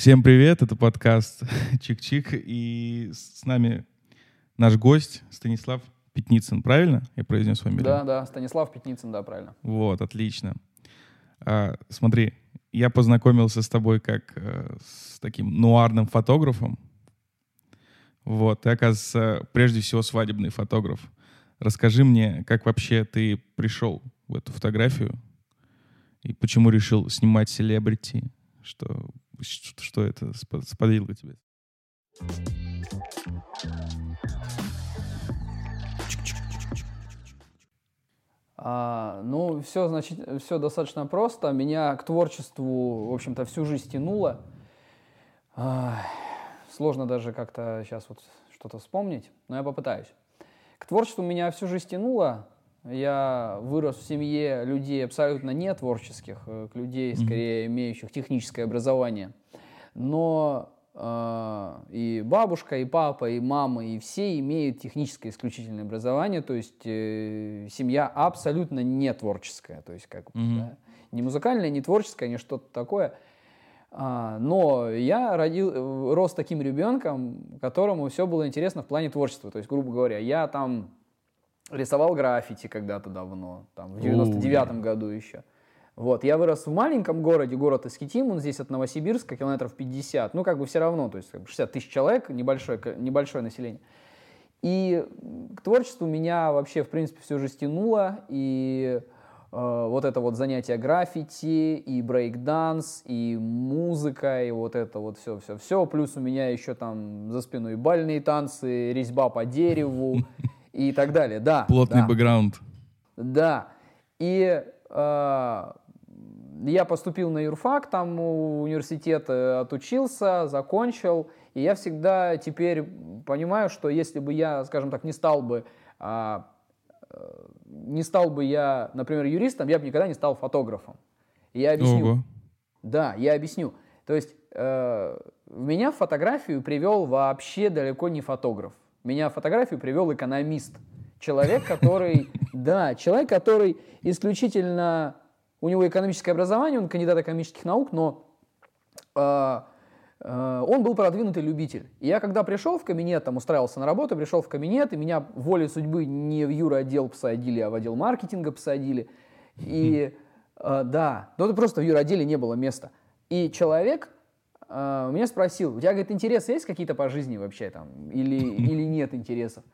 Всем привет, это подкаст Чик-Чик, и с нами наш гость Станислав Пятницын, правильно? Я произнес фамилию? Да, да, Станислав Пятницын, да, правильно. Вот, отлично. А, смотри, я познакомился с тобой как э, с таким нуарным фотографом. Вот, ты, оказывается, прежде всего свадебный фотограф. Расскажи мне, как вообще ты пришел в эту фотографию и почему решил снимать селебрити, что что, это сподвигло тебя? А, ну, все, значит, все достаточно просто. Меня к творчеству, в общем-то, всю жизнь тянуло. А, сложно даже как-то сейчас вот что-то вспомнить, но я попытаюсь. К творчеству меня всю жизнь тянуло. Я вырос в семье людей абсолютно не творческих, э, людей, скорее, имеющих техническое образование. Но э, и бабушка, и папа, и мама, и все имеют техническое исключительное образование, то есть э, семья абсолютно не творческая, то есть как mm-hmm. да, не музыкальная, не творческая, не что-то такое. А, но я родил, э, рос таким ребенком, которому все было интересно в плане творчества. То есть, грубо говоря, я там рисовал граффити когда-то давно, там, в 99-м году еще. Вот, я вырос в маленьком городе, город Искитим, он здесь от Новосибирска, километров 50, ну, как бы все равно, то есть 60 тысяч человек, небольшое, небольшое население. И к творчеству меня вообще, в принципе, все же стянуло, и э, вот это вот занятие граффити, и брейк-данс, и музыка, и вот это вот все-все-все, плюс у меня еще там за спиной бальные танцы, резьба по дереву, и так далее. Да. Плотный да. бэкграунд. Да. И э, я поступил на юрфак, там университет э, отучился, закончил. И я всегда теперь понимаю, что если бы я, скажем так, не стал бы, э, не стал бы я, например, юристом, я бы никогда не стал фотографом. И я объясню. Ого. Да, я объясню. То есть э, меня в фотографию привел вообще далеко не фотограф. Меня в фотографию привел экономист. Человек, который, да, человек, который исключительно, у него экономическое образование, он кандидат экономических наук, но э, э, он был продвинутый любитель. И я когда пришел в кабинет, там устраивался на работу, пришел в кабинет, и меня волей судьбы не в юро отдел посадили, а в отдел маркетинга посадили. И э, да, ну это просто в юро отделе не было места. И человек, Uh, меня спросил, у тебя, говорит, интересы есть какие-то по жизни вообще там, или, или нет интересов?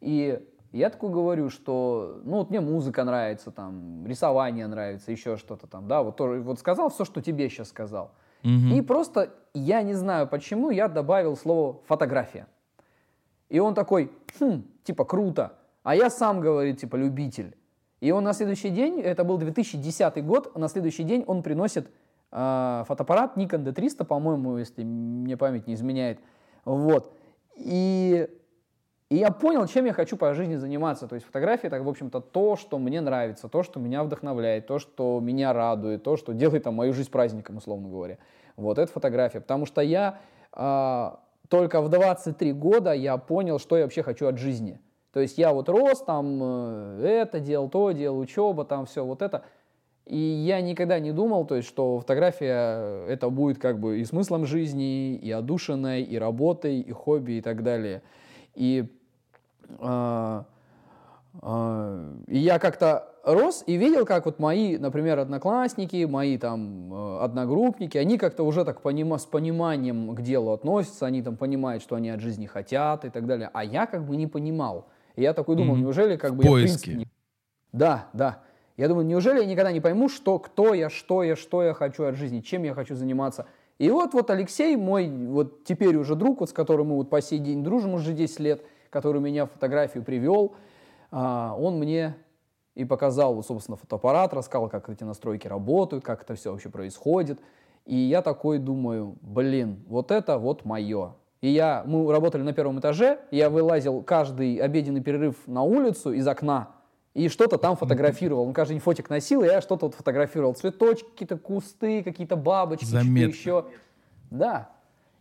И я такой говорю, что, ну, вот мне музыка нравится, там, рисование нравится, еще что-то там, да, вот, тоже, вот сказал все, что тебе сейчас сказал. И просто, я не знаю почему, я добавил слово фотография. И он такой, хм, типа, круто. А я сам, говорит, типа, любитель. И он на следующий день, это был 2010 год, на следующий день он приносит фотоаппарат Nikon D300, по-моему, если мне память не изменяет. Вот. И, и я понял, чем я хочу по жизни заниматься. То есть фотография это, в общем-то, то, что мне нравится, то, что меня вдохновляет, то, что меня радует, то, что делает там, мою жизнь праздником, условно говоря. Вот, это фотография. Потому что я а, только в 23 года я понял, что я вообще хочу от жизни. То есть я вот рос, там э, это делал, то делал, учеба, там все вот это. И я никогда не думал, то есть, что фотография э, это будет как бы и смыслом жизни, и одушиной, и работой, и хобби, и так далее. И, э, э, и я как-то рос и видел, как вот мои, например, одноклассники, мои там э, одногруппники, они как-то уже так понима, с пониманием к делу относятся, они там понимают, что они от жизни хотят и так далее. А я как бы не понимал. И я такой думал, mm-hmm. неужели как бы в я в принципе... Не... Да, да. Я думаю, неужели я никогда не пойму, что, кто я, что я, что я хочу от жизни, чем я хочу заниматься. И вот, вот Алексей, мой вот теперь уже друг, вот, с которым мы вот по сей день дружим уже 10 лет, который меня фотографию привел, а, он мне и показал, вот, собственно, фотоаппарат, рассказал, как эти настройки работают, как это все вообще происходит. И я такой думаю, блин, вот это вот мое. И я, мы работали на первом этаже, я вылазил каждый обеденный перерыв на улицу из окна, и что-то там фотографировал. Он каждый день фотик носил, и я что-то вот фотографировал. Цветочки, какие-то кусты, какие-то бабочки, что-то еще. Да.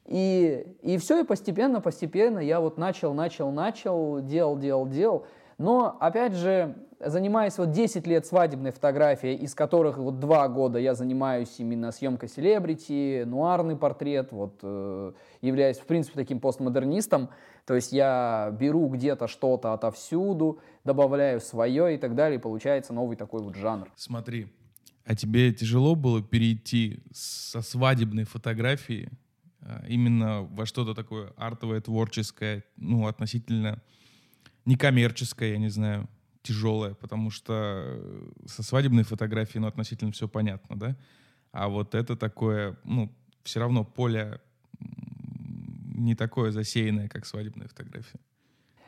И, и все, и постепенно, постепенно я вот начал, начал, начал, делал, делал, делал. Но, опять же, занимаюсь вот 10 лет свадебной фотографией, из которых вот 2 года я занимаюсь именно съемкой селебрити, нуарный портрет, вот э, являюсь, в принципе, таким постмодернистом. То есть я беру где-то что-то отовсюду, добавляю свое и так далее, и получается новый такой вот жанр. Смотри, а тебе тяжело было перейти со свадебной фотографии а, именно во что-то такое артовое, творческое, ну, относительно некоммерческое, я не знаю, тяжелое, потому что э, со свадебной фотографией, ну, относительно все понятно, да? А вот это такое, ну, все равно поле не такое засеянное, как свадебная фотография.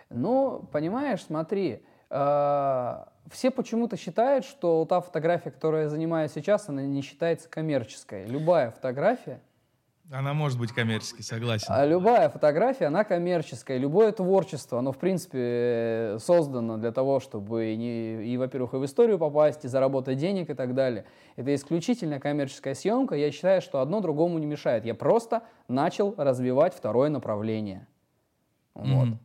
Ну, понимаешь, смотри, э, все почему-то считают, что та фотография, которой я занимаюсь сейчас, она не считается коммерческой. Любая фотография она может быть коммерческой, согласен. А любая фотография, она коммерческая. Любое творчество, оно, в принципе, создано для того, чтобы не, и, во-первых, и в историю попасть, и заработать денег и так далее. Это исключительно коммерческая съемка. Я считаю, что одно другому не мешает. Я просто начал развивать второе направление. Вот. Mm-hmm.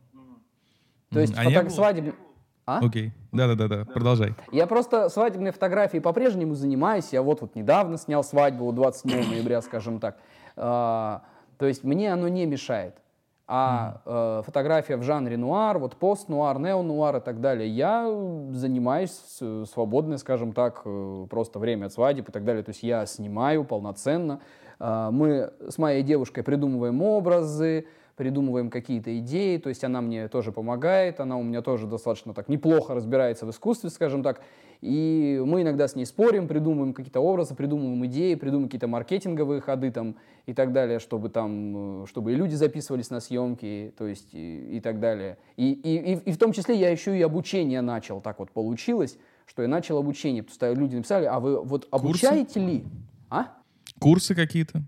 То есть а фото... свадеб... А? Окей. Да-да-да, продолжай. Я просто свадебной фотографией по-прежнему занимаюсь. Я вот, вот недавно снял свадьбу 27 ноября, скажем так. А, то есть мне оно не мешает. А э, фотография в жанре нуар, вот пост-нуар, нео-нуар и так далее, я занимаюсь свободное, скажем так, э, просто время от свадеб и так далее. То есть я снимаю полноценно. Э, мы с моей девушкой придумываем образы, придумываем какие-то идеи, то есть она мне тоже помогает, она у меня тоже достаточно так неплохо разбирается в искусстве, скажем так, и мы иногда с ней спорим, придумываем какие-то образы, придумываем идеи, придумываем какие-то маркетинговые ходы там и так далее, чтобы там, чтобы и люди записывались на съемки, то есть и, и так далее. И, и, и, и в том числе я еще и обучение начал, так вот получилось, что я начал обучение, потому что люди написали, а вы вот обучаете Курсы? ли? А? Курсы какие-то?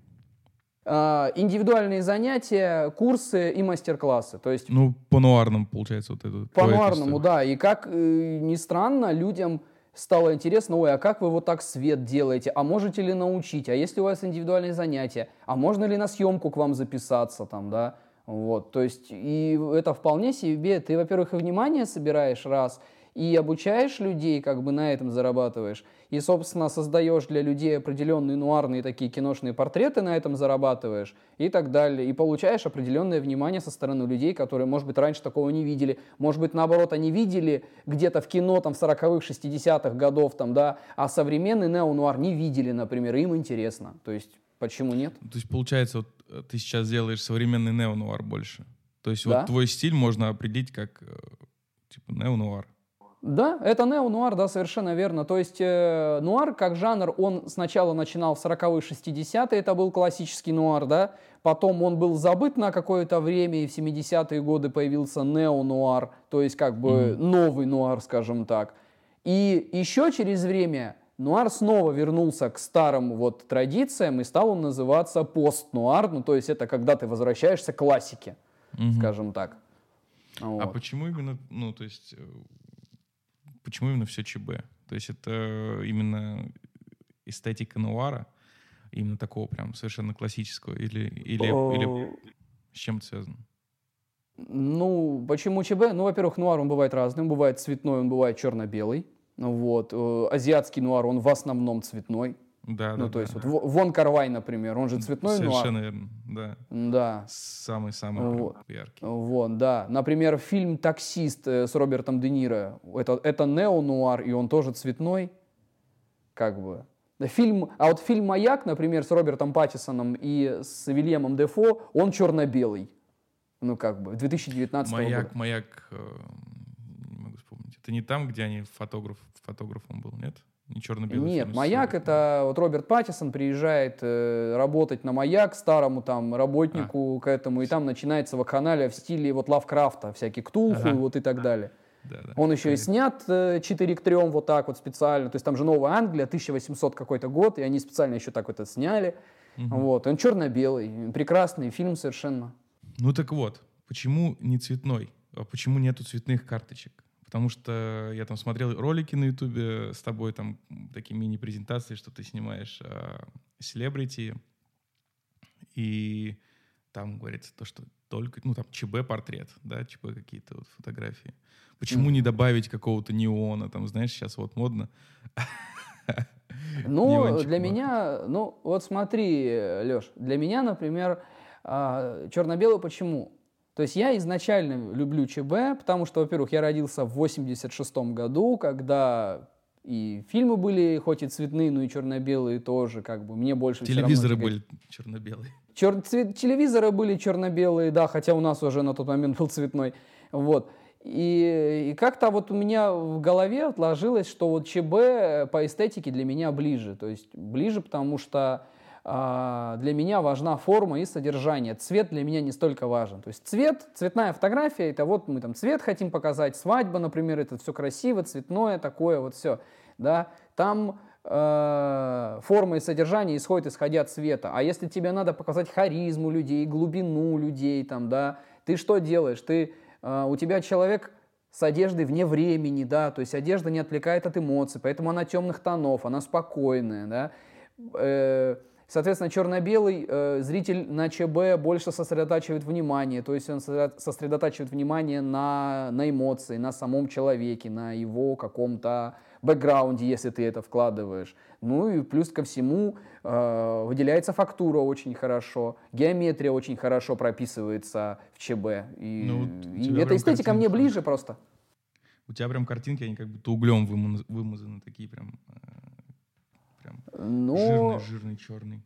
А, индивидуальные занятия, курсы и мастер-классы. То есть, ну, по нуарному, получается, вот это. По нуарному, да. И как э, ни странно, людям стало интересно, ой, а как вы вот так свет делаете, а можете ли научить, а если у вас индивидуальные занятия, а можно ли на съемку к вам записаться там, да, вот, то есть, и это вполне себе, ты, во-первых, и внимание собираешь раз, и обучаешь людей, как бы на этом зарабатываешь, и, собственно, создаешь для людей определенные нуарные такие киношные портреты, на этом зарабатываешь, и так далее, и получаешь определенное внимание со стороны людей, которые, может быть, раньше такого не видели, может быть, наоборот, они видели где-то в кино там в 40-х, 60-х годов, там, да, а современный неонуар не видели, например, им интересно, то есть Почему нет? То есть, получается, вот э, ты сейчас делаешь современный неонуар больше. То есть, да? вот твой стиль можно определить как э, типа неонуар. Да, это нео-нуар, да, совершенно верно. То есть э, нуар как жанр, он сначала начинал в 40-е, 60-е, это был классический нуар, да, потом он был забыт на какое-то время, и в 70-е годы появился нео-нуар, то есть как бы mm-hmm. новый нуар, скажем так. И еще через время нуар снова вернулся к старым вот традициям, и стал он называться пост-нуар, ну то есть это когда ты возвращаешься к классике, mm-hmm. скажем так. А вот. А почему именно, ну то есть э, почему именно все ЧБ? То есть это именно эстетика нуара, именно такого прям совершенно классического, или, или, или с чем это связано? Ну, почему ЧБ? Ну, во-первых, нуар он бывает разным. Бывает цветной, он бывает черно-белый. Вот. Э, азиатский нуар, он в основном цветной. Да, ну, да, то да, есть, вот Вон Карвай, например, он же цветной Совершенно нуар. верно, да. Да. Самый-самый вот. яркий. Вот, да. Например, фильм «Таксист» э, с Робертом Де Ниро, это, это нео-нуар, и он тоже цветной, как бы. Фильм, а вот фильм «Маяк», например, с Робертом Паттисоном и с Вильямом Дефо, он черно-белый. Ну, как бы, 2019 «Маяк», года. «Маяк», э, не могу вспомнить. Это не там, где они фотограф, фотографом был, нет? Не черно-белый Нет, фильм «Маяк» — это вот Роберт Паттисон приезжает э, работать на «Маяк» старому там работнику а. к этому, и там начинается вакханалия в стиле вот Лавкрафта, всякие Ктулху ага. вот и так далее. Да, да. Он еще и снят э, 4 к 3 вот так вот специально, то есть там же Новая Англия, 1800 какой-то год, и они специально еще так вот это сняли. Угу. Вот, он черно-белый, прекрасный фильм совершенно. Ну так вот, почему не цветной? А почему нету цветных карточек? Потому что я там смотрел ролики на Ютубе с тобой, там такие мини-презентации, что ты снимаешь селебрити, и там говорится то, что только, ну, там, ЧБ портрет, да, ЧБ какие-то вот фотографии. Почему mm. не добавить какого-то неона, там, знаешь, сейчас вот модно. Ну, для меня, ну, вот смотри, Леш, для меня, например, а, черно-белый почему? То есть я изначально люблю ЧБ, потому что, во-первых, я родился в 86 году, когда и фильмы были хоть и цветные, но и черно-белые тоже, как бы мне больше Телевизоры были черно-белые. Чер... Цвет... Телевизоры были черно-белые, да, хотя у нас уже на тот момент был цветной. Вот. И, и как-то вот у меня в голове отложилось, что вот ЧБ по эстетике для меня ближе. То есть ближе, потому что для меня важна форма и содержание. Цвет для меня не столько важен. То есть цвет, цветная фотография, это вот мы там цвет хотим показать, свадьба, например, это все красиво, цветное такое, вот все. Да? Там э, форма и содержание исходят исходя от цвета. А если тебе надо показать харизму людей, глубину людей, там, да, ты что делаешь? Ты, э, у тебя человек с одеждой вне времени, да, то есть одежда не отвлекает от эмоций, поэтому она темных тонов, она спокойная, да. Э, Соответственно, черно-белый э, зритель на ЧБ больше сосредотачивает внимание, то есть он сосредотачивает внимание на, на эмоции, на самом человеке, на его каком-то бэкграунде, если ты это вкладываешь. Ну и плюс ко всему э, выделяется фактура очень хорошо, геометрия очень хорошо прописывается в ЧБ. И, ну, и эта эстетика мне ближе просто. У тебя прям картинки, они как будто углем вымазаны, такие прям э, прям Но... жирный, жирный, черный.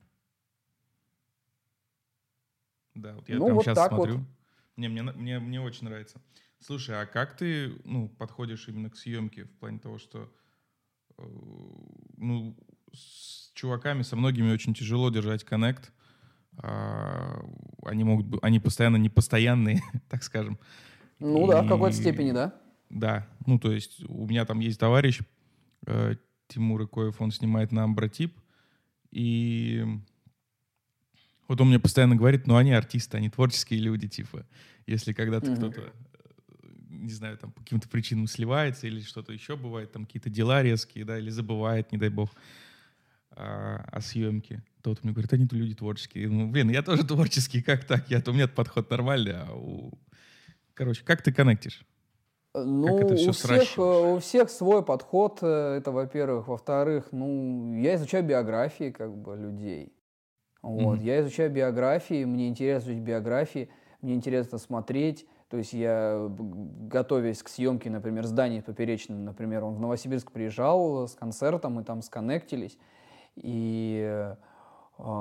Да, вот я ну, прям вот сейчас смотрю. Вот. Не, мне, мне, мне очень нравится. Слушай, а как ты ну, подходишь именно к съемке в плане того, что э, ну, с чуваками, со многими очень тяжело держать коннект. А, они могут они постоянно непостоянные, так скажем. Ну и, да, в какой-то степени, да. Да, ну то есть у меня там есть товарищ, э, Тимур Икоев, он снимает на Амбротип. И вот он мне постоянно говорит, ну они артисты, они творческие люди, типа. Если когда-то mm-hmm. кто-то, э, не знаю, там по каким-то причинам сливается или что-то еще бывает, там какие-то дела резкие, да, или забывает, не дай бог, о, о съемке, то вот мне говорит, они-то люди творческие. Ну, блин, я тоже творческий, как так? Я-то у меня подход нормальный, а у... Короче, как ты коннектишь? Ну, у всех, э, у всех свой подход, э, это во-первых. Во-вторых, ну, я изучаю биографии как бы людей. Вот, mm-hmm. я изучаю биографии, мне интересно изучать биографии, мне интересно смотреть. То есть я, готовясь к съемке, например, здания Поперечным, например, он в Новосибирск приезжал с концертом, мы там сконнектились. И э,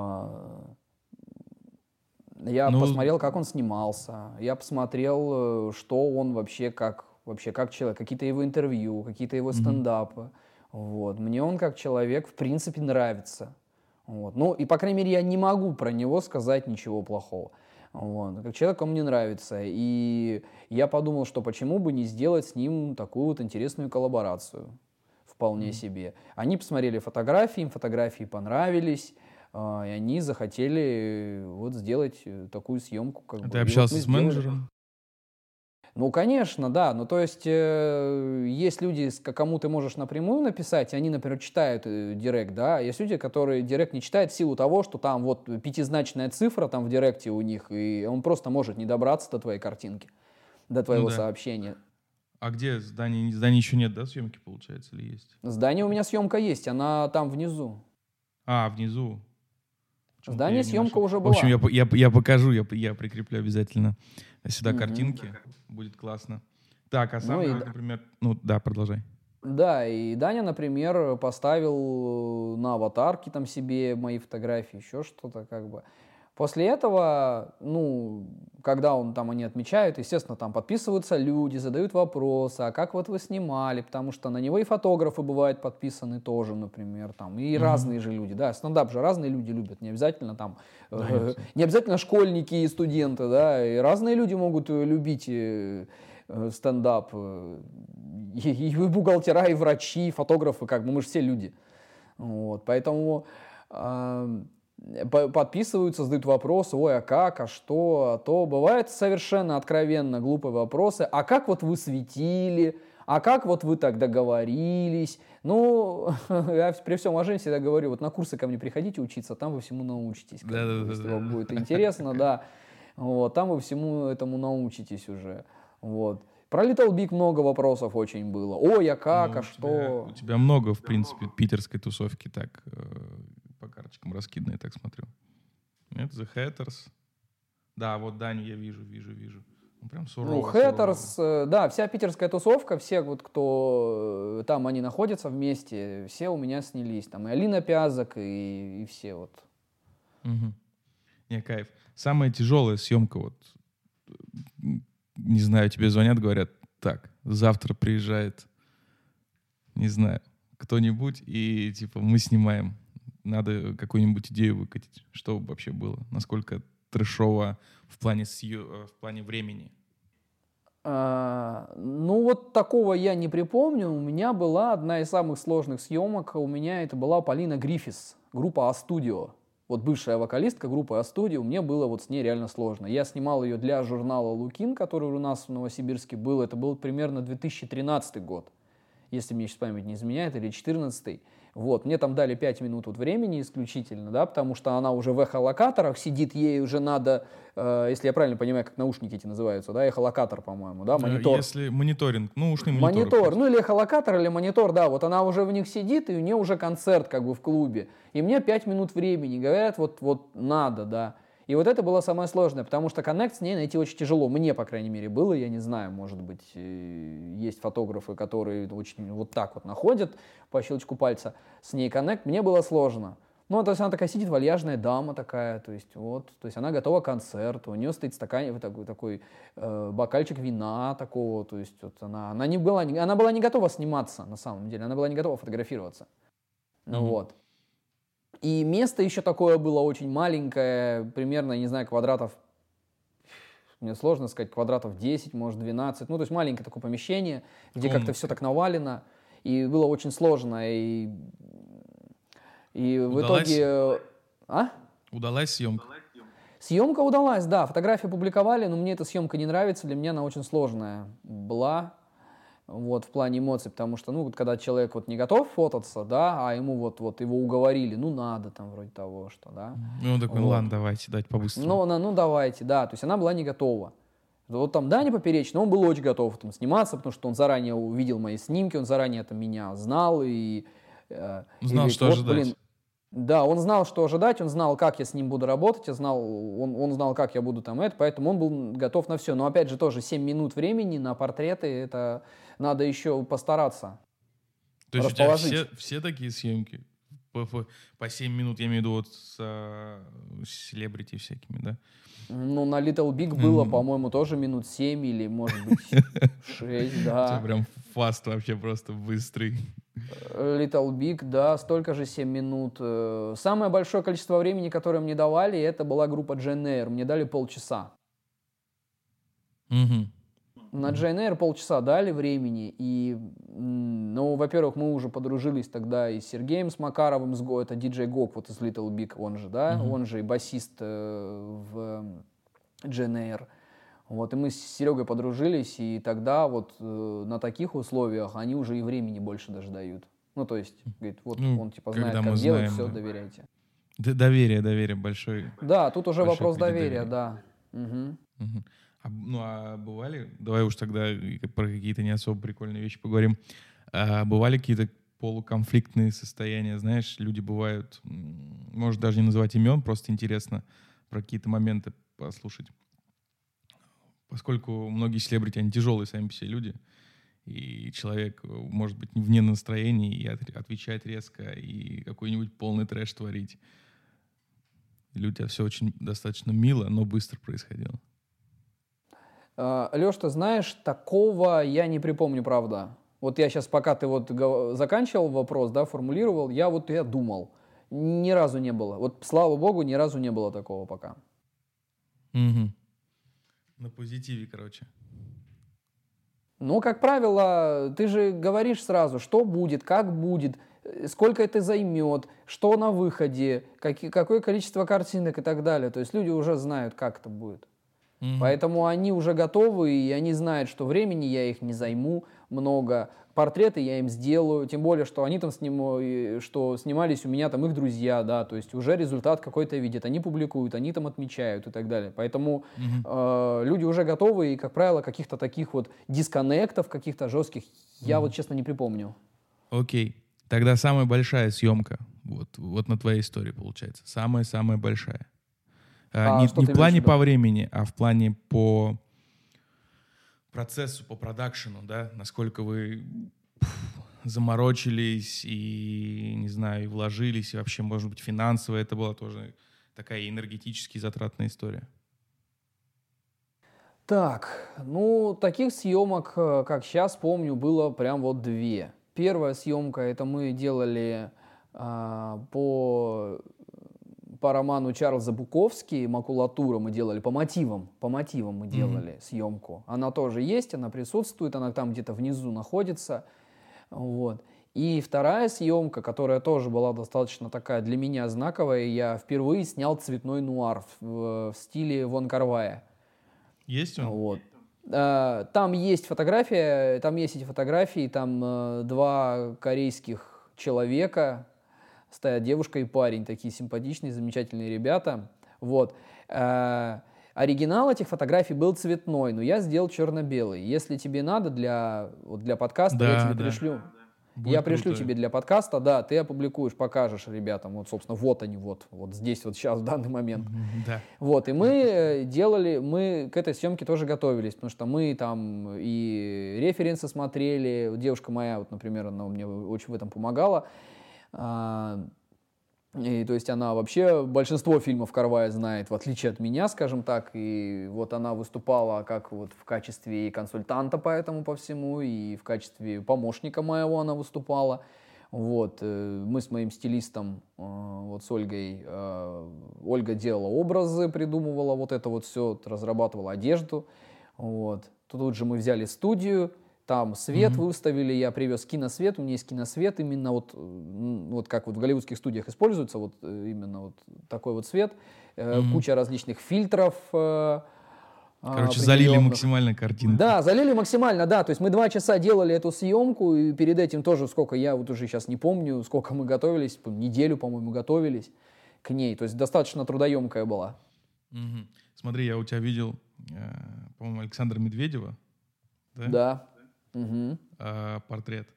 я ну, посмотрел, как он снимался. Я посмотрел, э, что он вообще как вообще как человек, какие-то его интервью, какие-то его стендапы. Mm-hmm. Вот. Мне он как человек в принципе нравится. Вот. Ну и, по крайней мере, я не могу про него сказать ничего плохого. Вот. Как человек он мне нравится. И я подумал, что почему бы не сделать с ним такую вот интересную коллаборацию. Вполне mm-hmm. себе. Они посмотрели фотографии, им фотографии понравились. Uh, и они захотели вот сделать э, такую съемку. Как а Ты общался вот с менеджером? Ну, конечно, да. Ну, то есть, э, есть люди, кому ты можешь напрямую написать, они, например, читают э, директ, да. Есть люди, которые директ не читают в силу того, что там вот пятизначная цифра там в директе у них, и он просто может не добраться до твоей картинки, до твоего ну, да. сообщения. А где здание? Здание еще нет, да, съемки, получается, или есть? Здание у меня съемка есть, она там внизу. А, внизу. Здание съемка уже была. В общем, я, я, я покажу, я, я прикреплю обязательно сюда угу. картинки. Будет классно. Так, а сам, ну, и... например... Ну, да, продолжай. Да, и Даня, например, поставил на аватарке там себе мои фотографии, еще что-то как бы. После этого, ну, когда он там они отмечают, естественно, там подписываются люди, задают вопросы, а как вот вы снимали, потому что на него и фотографы бывают подписаны тоже, например, там, и mm-hmm. разные же люди, да, стендап же разные люди любят, не обязательно там, э, не обязательно школьники и студенты, да, и разные люди могут э, любить э, э, стендап, э, и, и бухгалтера, и врачи, и фотографы, как бы, мы же все люди, вот, поэтому... Э, подписываются, задают вопросы, ой, а как, а что, а то. Бывают совершенно откровенно глупые вопросы, а как вот вы светили, а как вот вы так договорились? Ну, я при всем уважении всегда говорю, вот на курсы ко мне приходите учиться, там вы всему научитесь. Да, да, если да, вам будет интересно, да. Вот, там вы всему этому научитесь уже. Вот. Про Little Big много вопросов очень было. Ой, а как, Ну, а у что? тебя- у тебя много, в принципе, питерской тусовки так э, карточкам раскидано, я так смотрю. Нет, The Hatters. Да, вот Даню я вижу, вижу, вижу. Он прям сурово. Ну, Хэттерс, э, да, вся питерская тусовка, все вот, кто э, там они находятся вместе, все у меня снялись. Там и Алина Пязок, и, и все вот. Мгм. Не, кайф. Самая тяжелая съемка, вот, м, не знаю, тебе звонят, говорят, так, завтра приезжает, не знаю, кто-нибудь, и, типа, мы снимаем. Надо какую-нибудь идею выкатить. Что вообще было? Насколько трешово в плане, съё- э, в плане времени? А, ну, вот такого я не припомню. У меня была одна из самых сложных съемок. У меня это была Полина Гриффис, группа А-студио. Вот бывшая вокалистка группы А-студио. Мне было вот с ней реально сложно. Я снимал ее для журнала «Лукин», который у нас в Новосибирске был. Это был примерно 2013 год, если мне сейчас память не изменяет, или 2014. Вот, мне там дали 5 минут вот времени исключительно, да, потому что она уже в эхолокаторах сидит, ей уже надо, э, если я правильно понимаю, как наушники эти называются, да, эхолокатор, по-моему, да, Э, монитор. Если мониторинг, ну, ушный монитор. Монитор, ну или эхолокатор, или монитор, да, вот она уже в них сидит, и у нее уже концерт как бы в клубе. И мне 5 минут времени, говорят, вот, вот надо, да. И вот это было самое сложное, потому что коннект с ней найти очень тяжело. Мне, по крайней мере, было, я не знаю, может быть, э, есть фотографы, которые очень вот так вот находят по щелчку пальца с ней коннект. Мне было сложно. Ну, то есть она такая сидит, вальяжная дама такая, то есть вот, то есть она готова к концерту, у нее стоит стакан, такой, такой э, бокальчик вина такого, то есть вот она, она не была, она была не готова сниматься на самом деле, она была не готова фотографироваться, Мгм. вот. И место еще такое было очень маленькое, примерно, не знаю, квадратов, мне сложно сказать, квадратов 10, может 12, ну то есть маленькое такое помещение, где как-то все так навалено, и было очень сложно, и, и в итоге... А? Удалась съемка? Съемка удалась, да, фотографии публиковали, но мне эта съемка не нравится, для меня она очень сложная была, вот, в плане эмоций, потому что, ну, вот когда человек вот не готов фототься, да, а ему вот, вот его уговорили, ну, надо там вроде того, что, да, Ну, он такой, ну Вот. ладно, давайте, дать побыстрее. ну, она, ну, давайте, да, то есть она была не готова. Вот там Даня Поперечный, он был очень готов там сниматься, потому что он заранее увидел мои снимки, он заранее там меня знал и... э, и Знал, говорит, что «Вот, ожидать». блин, да, он знал, что ожидать, он знал, как я с ним буду работать, я знал, он, он знал, как я буду там это, поэтому он был готов на все. Но опять же тоже 7 минут времени на портреты, это надо еще постараться. То есть у тебя все, все такие съемки? По, по, по 7 минут, я имею в виду вот с а, селебрити всякими, да? Ну, на Little Big было, Мгм. по-моему, тоже минут 7 или, может быть, 6, У да. тебя прям фаст вообще просто быстрый. Little Big, да, столько же 7 минут. Э, Самое большое количество времени, которое мне давали, это была группа Eyre. Мне дали полчаса. Мгм. На Eyre полчаса дали времени. И, ну, во-первых, мы уже подружились тогда и с Сергеем с Макаровым, с Го, это диджей Гок, вот из Little Big, он же, да, Мгм. он же и басист э, в Eyre. Вот, и мы с Серегой подружились, и тогда вот э, на таких условиях они уже и времени больше даже дают. Ну, то есть, говорит, вот Ну, он типа знает, как делать, знаем, все, да. доверяйте. Д- доверие, доверие большой. Да, тут уже вопрос доверия, доверия. да. Мгм. Мгм. А, ну, а бывали, давай уж тогда про какие-то не особо прикольные вещи поговорим. А бывали какие-то полуконфликтные состояния, знаешь, люди бывают, может даже не называть имен, просто интересно про какие-то моменты послушать. Поскольку многие селебрити, они тяжелые сами себе люди, и человек э, может быть вне настроения и от- отвечать резко, и какой-нибудь полный трэш творить. Тебя все очень достаточно мило, но быстро происходило. Леш, ты знаешь, такого я не припомню, правда. Вот я сейчас, пока ты вот заканчивал вопрос, да, формулировал, я вот я думал. Ни разу не было. Вот, слава богу, ни разу не было такого пока. Мгм. На позитиве, короче. Ну, как правило, ты же говоришь сразу, что будет, как будет, э, сколько это займет, что на выходе, каки- какое количество картинок и так далее. То есть люди уже знают, как это будет. Мгм. Поэтому они уже готовы, и они знают, что времени я их не займу много. портреты я им сделаю, тем более, что они там сним... что снимались у меня там их друзья, да, то есть уже результат какой-то видят, они публикуют, они там отмечают и так далее. Поэтому mm-hmm. э, люди уже готовы, и, как правило, каких-то таких вот дисконнектов, каких-то жестких, mm-hmm. я вот честно не припомню. Окей. Okay. Тогда самая большая съемка, вот, вот на твоей истории получается, самая-самая большая. А, а, не не в плане по времени, а в плане по процессу, по продакшену, да, насколько вы заморочились и, не знаю, и вложились, и вообще, может быть, финансово это была тоже такая энергетически затратная история. Так, ну, таких съемок, э, как сейчас помню, было прям вот две. Первая съемка, это мы делали а, по по роману Чарльза Буковски «Макулатура» мы делали, по мотивам, по мотивам мы делали mm-hmm. съемку. Она тоже есть, она присутствует, она там где-то внизу находится. Вот. И вторая съемка, которая тоже была достаточно такая для меня знаковая, я впервые снял цветной нуар в, в стиле Вон Карвая. Есть он? Вот. А, там есть фотография, там есть эти фотографии, там э, два корейских человека, стоят девушка и парень, такие симпатичные, замечательные ребята. Вот. Э, оригинал этих фотографий был цветной, но я сделал черно-белый. Если тебе надо для, вот для подкаста, да, я тебе да. пришлю. Будет я пришлю круто. тебе для подкаста, да, ты опубликуешь, покажешь ребятам, вот, собственно, вот они, вот, вот здесь, вот сейчас, в данный момент. Да. Вот, и мы э, делали, мы к этой съемке тоже готовились, потому что мы там и референсы смотрели, девушка моя, вот, например, она мне очень в этом помогала, и, то есть она вообще большинство фильмов Карвая знает, в отличие от меня, скажем так. И вот она выступала как вот в качестве консультанта по этому по всему, и в качестве помощника моего она выступала. Вот, э, мы с моим стилистом, э, вот с Ольгой, э, Ольга делала образы, придумывала вот это вот все, разрабатывала одежду. Вот. Тут же мы взяли студию, там свет mm-hmm. выставили, я привез киносвет, у меня есть киносвет, именно вот, вот как вот в голливудских студиях используется, вот э, именно вот такой вот свет, mm-hmm. куча различных фильтров. Э, Короче, залили максимально картинку. Да, залили максимально, да. То есть мы два часа делали эту съемку, и перед этим тоже сколько, я вот уже сейчас не помню, сколько мы готовились, неделю, по-моему, готовились к ней. То есть достаточно трудоемкая была. Угу. Смотри, я у тебя видел, по-моему, Александра Медведева. Да. да угу. э, портрет.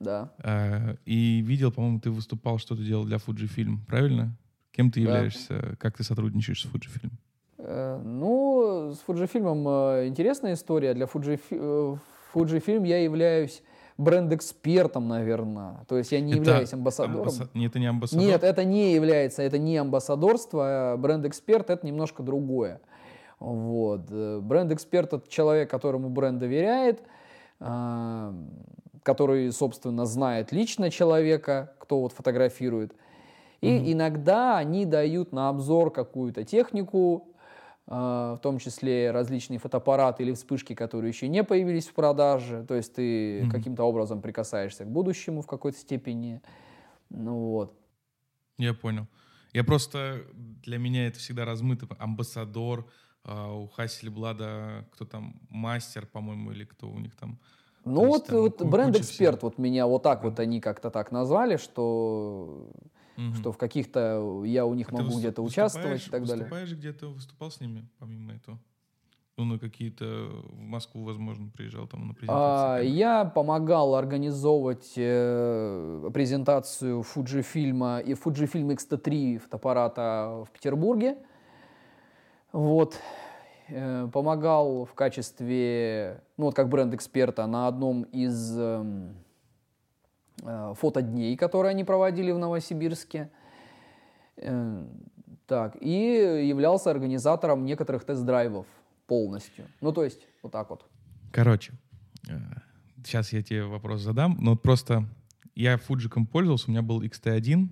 Да. Э, и видел, по-моему, ты выступал, что ты делал для Fujifilm, правильно? Кем ты являешься? Да. Как ты сотрудничаешь с Fujifilm? Э, ну, с Fujifilm э, интересная история. Для Fujifilm, э, Fujifilm я являюсь бренд-экспертом, наверное. То есть я не это являюсь амбассадором. Амбасса... Нет, это не амбассадор? Нет, это не является, это не амбассадорство. Бренд-эксперт — это немножко другое. Вот. Бренд-эксперт — это человек, которому бренд доверяет, а, который, собственно, знает лично человека, кто вот фотографирует. И mm-hmm. иногда они дают на обзор какую-то технику, а, в том числе различные фотоаппараты или вспышки, которые еще не появились в продаже. То есть ты mm-hmm. каким-то образом прикасаешься к будущему в какой-то степени. Ну вот. Я понял. Я просто для меня это всегда размыто. Амбассадор, а у Хасель Блада кто там, мастер, по-моему, или кто у них там. Ну вот, вот бренд-эксперт, вот меня вот так да. вот они как-то так назвали, что, угу. что в каких-то я у них а могу где-то участвовать и так далее. Выступаешь где-то, выступал с ними, помимо этого? Ну, на какие-то в Москву, возможно, приезжал там на презентации. А, я помогал организовывать э, презентацию Fujifilm и Fujifilm X-T3 фотоаппарата в Петербурге. Вот. Э, помогал в качестве, ну вот как бренд-эксперта на одном из эм, э, фотодней, которые они проводили в Новосибирске. Э, так, и являлся организатором некоторых тест-драйвов полностью. Ну, то есть, вот так вот. Короче, сейчас я тебе вопрос задам. Но вот просто я фуджиком пользовался, у меня был XT1,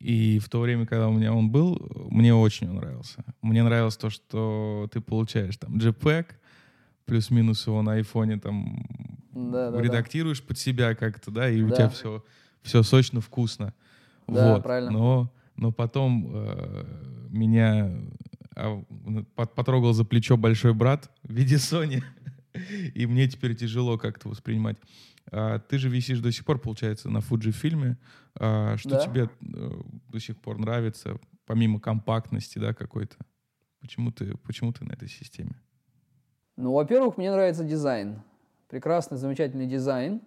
и в то время, когда у меня он был, мне очень он нравился. Мне нравилось то, что ты получаешь там JPEG, плюс-минус его на айфоне там да, да, редактируешь да. под себя как-то, да, и да. у тебя все, все сочно, вкусно. Да, вот. правильно. Но, но потом э, меня э, потрогал за плечо большой брат в виде Sony. И мне теперь тяжело как-то воспринимать. А, ты же висишь до сих пор, получается, на Fuji фильме. А, что Да. тебе э, до сих пор нравится, помимо компактности, да, какой-то? Почему ты, почему ты на этой системе? Ну, во-первых, мне нравится дизайн. Прекрасный, замечательный дизайн.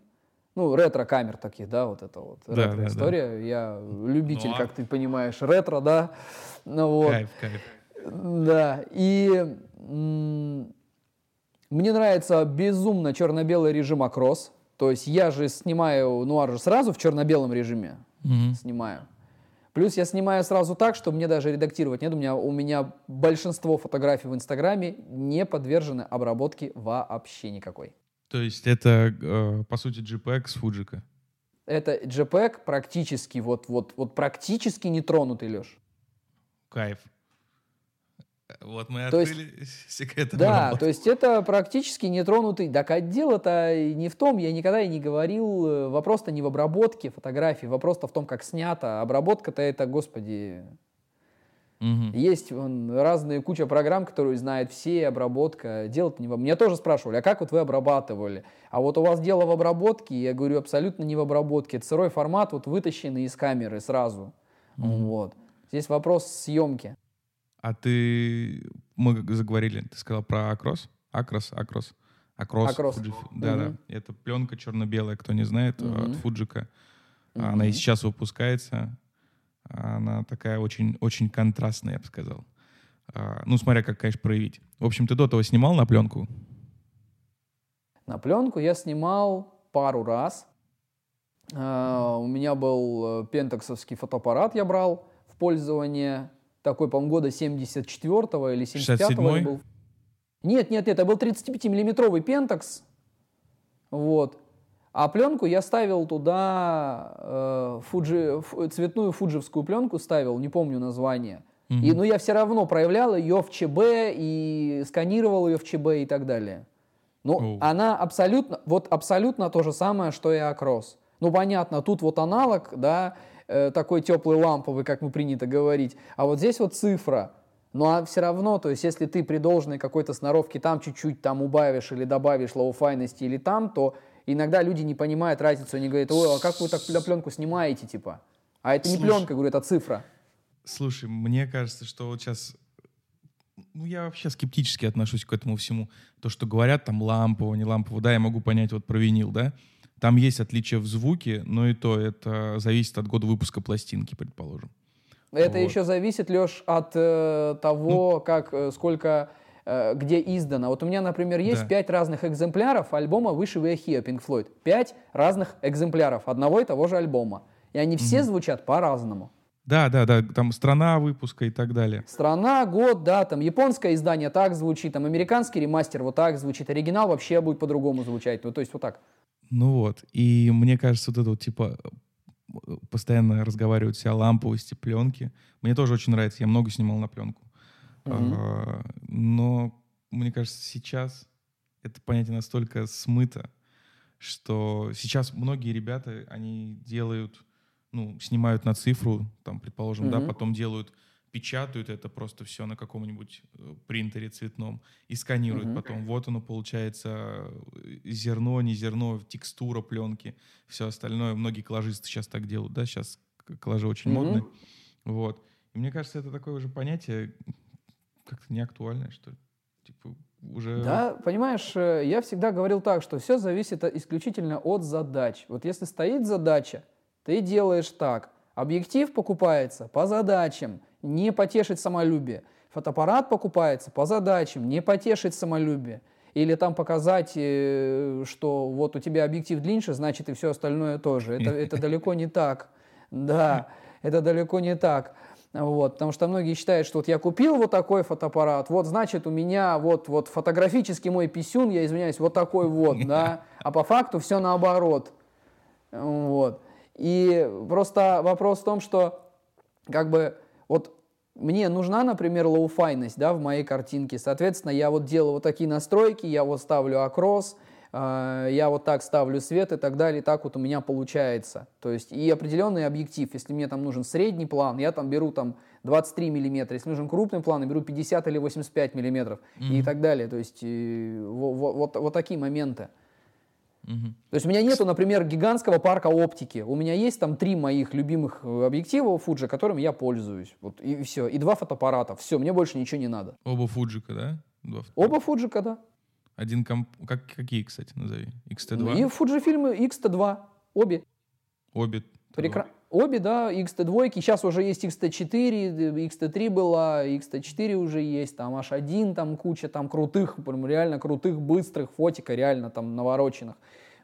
Ну, ретро-камер таких, да, вот это вот Да, да, да. ретро-история. Я любитель, Ну, а- как ты понимаешь, ретро, да. Ну, вот. Кайф, кайф. Да, и мне нравится безумно черно-белый режим окрос. То есть я же снимаю нуар же сразу в черно-белом режиме Мгм. снимаю. Плюс я снимаю сразу так, что мне даже редактировать нет. У меня, у меня большинство фотографий в Инстаграме не подвержены обработке вообще никакой. То есть это, э, по сути, JPEG с Фуджика. Это JPEG практически, вот, вот, вот практически нетронутый, Леш. Кайф. Вот мы То есть- открыли секрет Да, обработки. то есть это практически нетронутый. Так а дело-то не в том, я никогда и не говорил, э, вопрос-то не в обработке фотографий, вопрос-то в том, как снято. Обработка-то это, господи, Мгм. есть вон, разные куча программ, которые знают все, обработка. Дело-то не в... Меня тоже спрашивали, а как вот вы обрабатывали? А вот у вас дело в обработке, я говорю, абсолютно не в обработке. Это сырой формат, вот вытащенный из камеры сразу. Вот. Здесь вопрос съемки. А ты, мы заговорили, ты сказал про Акрос? Акрос, Акрос. Акрос. Акрос. Fujif- Да, да. Мгм. Это пленка черно-белая, кто не знает, Мгм. от Фуджика. Она и сейчас выпускается. Она такая очень, очень контрастная, я бы сказал. А, Ну, смотря как, конечно, проявить. В общем, ты до того снимал на пленку? На пленку я снимал пару раз. А, У меня был э, пентаксовский фотоаппарат, я брал в пользование. Такой, по-моему, года 74-го или 75-го 67-й? я был. Нет, нет, нет, это был 35-миллиметровый пентакс. Вот. А пленку я ставил туда, э, фуджи, фу- цветную фуджевскую пленку ставил, не помню название. И, но я все равно проявлял ее в ЧБ и сканировал ее в ЧБ и так далее. Ну, Оу. она абсолютно, вот абсолютно то же самое, что и Acros. Ну, понятно, тут вот аналог, да, э, такой теплый ламповый, как мы принято говорить, а вот здесь вот цифра. Ну, а все равно, то есть, если ты при должной какой-то сноровке там чуть-чуть там убавишь или добавишь lo-fi ности или там, то иногда люди не понимают разницу, они говорят, ой, а как вы так пленку снимаете, типа? А это не Слушай. пленка, говорю, это цифра. Слушай, мне кажется, что вот сейчас... Ну, я вообще скептически отношусь к этому всему. То, что говорят там лампово, не лампово. Да, я могу понять вот про винил, да? Там есть отличия в звуке, но и то это зависит от года выпуска пластинки, предположим. Это Вот. еще зависит, Леш, от э, того, как, э, сколько, э, где издано. Вот у меня, например, есть Да. пять разных экземпляров альбома «Выше Here» Pink Floyd. Пять разных экземпляров одного и того же альбома. И они все звучат по-разному. Да, да, да, там страна выпуска и так далее. Страна, год, да, там японское издание так звучит, там американский ремастер вот так звучит, оригинал вообще будет по-другому звучать. Ну, то есть вот так. Ну вот, и мне кажется, вот это вот, типа, э, постоянно разговаривают все о ламповости пленки. Мне тоже очень нравится, я много снимал на пленку. Мгм. А, но, мне кажется, сейчас это понятие настолько смыто, что сейчас многие ребята, они делают, ну, снимают на цифру, там, предположим, да, Мгм. потом делают, печатают это просто все на каком-нибудь э, принтере цветном и сканируют Мгм. потом. Вот оно получается э, зерно, не зерно, текстура пленки, все остальное. Многие коллажисты сейчас так делают, да, сейчас коллажи очень Мгм. модны. Вот. И мне кажется, это такое уже понятие как-то не актуальное, что ли. Типа уже... Да, понимаешь, э, я всегда говорил так, что все зависит исключительно от задач. Вот если стоит задача, ты делаешь так. Объектив покупается по задачам, не потешить самолюбие. Фотоаппарат покупается по задачам, не потешить самолюбие. Или там показать, э, что вот у тебя объектив длиннее, значит и все остальное тоже. Это, это далеко не так. Да, это далеко не так. Вот, потому что многие считают, что вот я купил вот такой фотоаппарат, вот значит у меня вот, вот фотографически мой писюн, я извиняюсь, вот такой вот, да, а по факту все наоборот. Вот. И просто вопрос в том, что как бы вот мне нужна, например, лоуфайность, да, в моей картинке. Соответственно, я вот делаю вот такие настройки, я вот ставлю акрос, э, я вот так ставлю свет и так далее, и так вот у меня получается. То есть и определенный объектив, если мне там нужен средний план, я там беру там 23 миллиметра, если нужен крупный план, я беру 50 или 85 миллиметров mm-hmm. и так далее. То есть э, вот, вот, вот такие моменты. Угу. То есть у меня нету, например, гигантского парка оптики. У меня есть там три моих любимых э, объектива Fuji, которыми я пользуюсь. Вот и, все. И два фотоаппарата. Все, мне больше ничего не надо. Оба Фуджика, да? Два Оба Фуджика, да. Один комп... Как, какие, кстати, назови? XT2? И Fujifilm X-T2. Обе. Обе. Прекра... Обе, да, XT2. Сейчас уже есть XT4, XT3 была, XT4 уже есть, там H1, там куча там крутых, прям реально крутых, быстрых фотика, реально там навороченных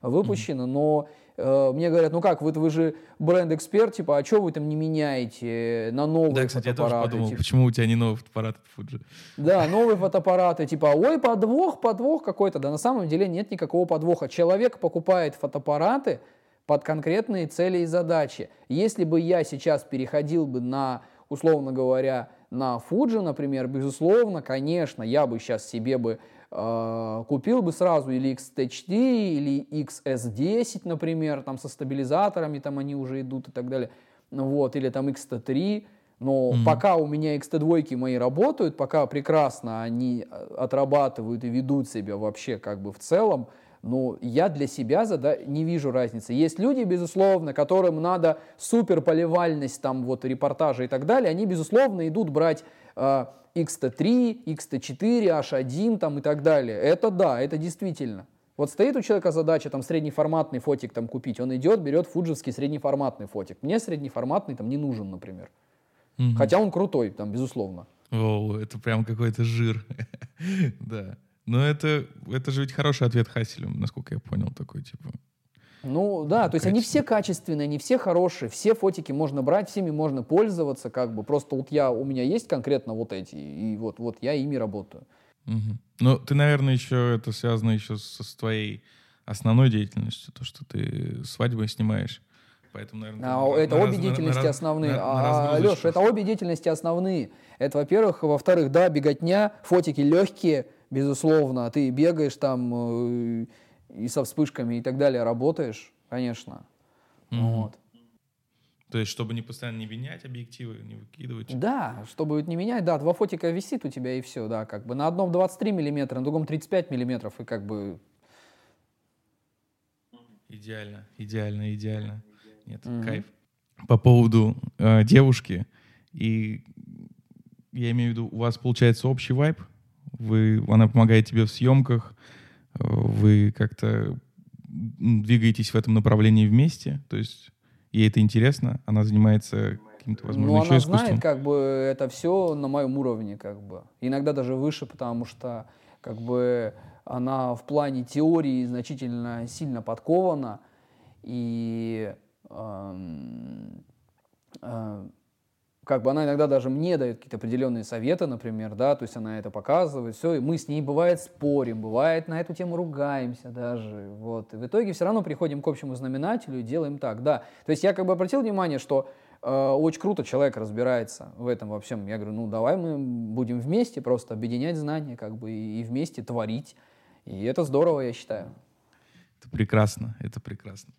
выпущено, mm-hmm. но э, мне говорят, ну как, вы, вы же бренд-эксперт, типа, а что вы там не меняете на новые да, кстати, фотоаппараты? я тоже подумал, типа, почему у тебя не новый фотоаппарат Fuji? Да, новые фотоаппараты, типа, ой, подвох, подвох какой-то. Да на самом деле нет никакого подвоха. Человек покупает фотоаппараты, под конкретные цели и задачи. Если бы я сейчас переходил бы на, условно говоря, на Fuji, например, безусловно, конечно, я бы сейчас себе бы э, купил бы сразу или XT4, или XS10, например, там со стабилизаторами, там они уже идут и так далее, вот, или там XT3, но mm-hmm. пока у меня XT2 мои работают, пока прекрасно они э, отрабатывают и ведут себя вообще как бы в целом, ну, я для себя зада... не вижу разницы. Есть люди, безусловно, которым надо супер поливальность, там, вот, репортажа и так далее, они, безусловно, идут брать э, XT3, XT4, H1 там, и так далее. Это да, это действительно. Вот стоит у человека задача там среднеформатный фотик там купить, он идет, берет фуджевский среднеформатный фотик. Мне среднеформатный там не нужен, например. Угу. Хотя он крутой, там, безусловно. О, это прям какой-то жир. да. Но это, это же ведь хороший ответ Хаселю, насколько я понял, такой типа. Ну да, то есть они все качественные, они все хорошие, все фотики можно брать, всеми можно пользоваться, как бы. Просто вот я, у меня есть конкретно вот эти, и вот, вот я ими работаю. Угу. Ну, ты, наверное, еще это связано еще со, с твоей основной деятельностью, то, что ты свадьбы снимаешь. Поэтому, наверное, а, на, это на, обе на, деятельности на, основные. На, на а, Леша, это обе деятельности основные. Это, во-первых. Во-вторых, да, беготня, фотики легкие, безусловно, а ты бегаешь там э, и со вспышками и так далее работаешь, конечно. Mm-hmm. Вот. То есть, чтобы не постоянно не менять объективы, не выкидывать? Да, чтобы не менять, да, два фотика висит у тебя и все, да, как бы на одном 23 миллиметра, на другом 35 миллиметров, и как бы... Идеально, идеально, идеально. Нет, mm-hmm. кайф. По поводу э, девушки, и я имею в виду, у вас получается общий вайб, вы, она помогает тебе в съемках, вы как-то двигаетесь в этом направлении вместе, то есть ей это интересно, она занимается каким-то, возможно, ну, еще она искусством. знает, как бы, это все на моем уровне, как бы. Иногда даже выше, потому что, как бы, она в плане теории значительно сильно подкована, и э, э, как бы она иногда даже мне дает какие-то определенные советы, например, да, то есть она это показывает, все, и мы с ней бывает спорим, бывает на эту тему ругаемся даже, вот, и в итоге все равно приходим к общему знаменателю и делаем так, да, то есть я как бы обратил внимание, что э, очень круто человек разбирается в этом во всем, я говорю, ну давай мы будем вместе просто объединять знания, как бы, и, и вместе творить, и это здорово, я считаю. Это прекрасно, это прекрасно.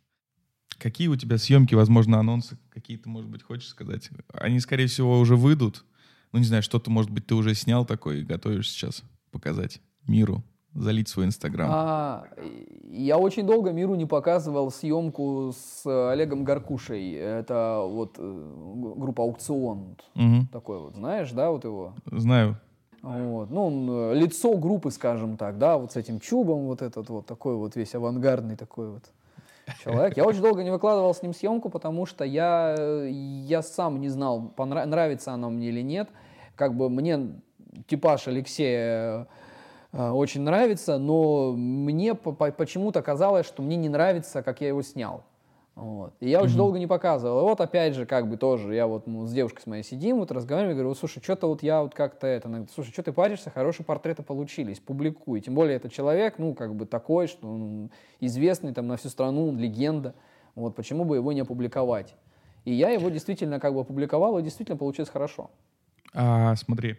Какие у тебя съемки, возможно, анонсы какие-то, может быть, хочешь сказать? Они, скорее всего, уже выйдут. Ну, не знаю, что-то, может быть, ты уже снял такое и готовишь сейчас показать миру, залить свой Инстаграм. А, я очень долго миру не показывал съемку с Олегом Гаркушей. Это вот э, группа «Аукцион». Угу. Такой вот, знаешь, да, вот его? Знаю. Вот. Ну, он, э, лицо группы, скажем так, да, вот с этим чубом, вот этот вот такой вот весь авангардный такой вот человек. Я очень долго не выкладывал с ним съемку, потому что я, я сам не знал, понрав... нравится она мне или нет. Как бы мне типаж Алексея э, очень нравится, но мне почему-то казалось, что мне не нравится, как я его снял. Вот. И я очень mm-hmm. долго не показывал. И вот опять же, как бы тоже, я вот ну, с девушкой с моей сидим, вот разговариваем, говорю, слушай, что-то вот я вот как-то это, она говорит, слушай, что ты паришься, хорошие портреты получились, публикуй. Тем более это человек, ну, как бы такой, что он известный там на всю страну, легенда. Вот, почему бы его не опубликовать? И я его действительно как бы опубликовал, и действительно получилось хорошо. А, смотри,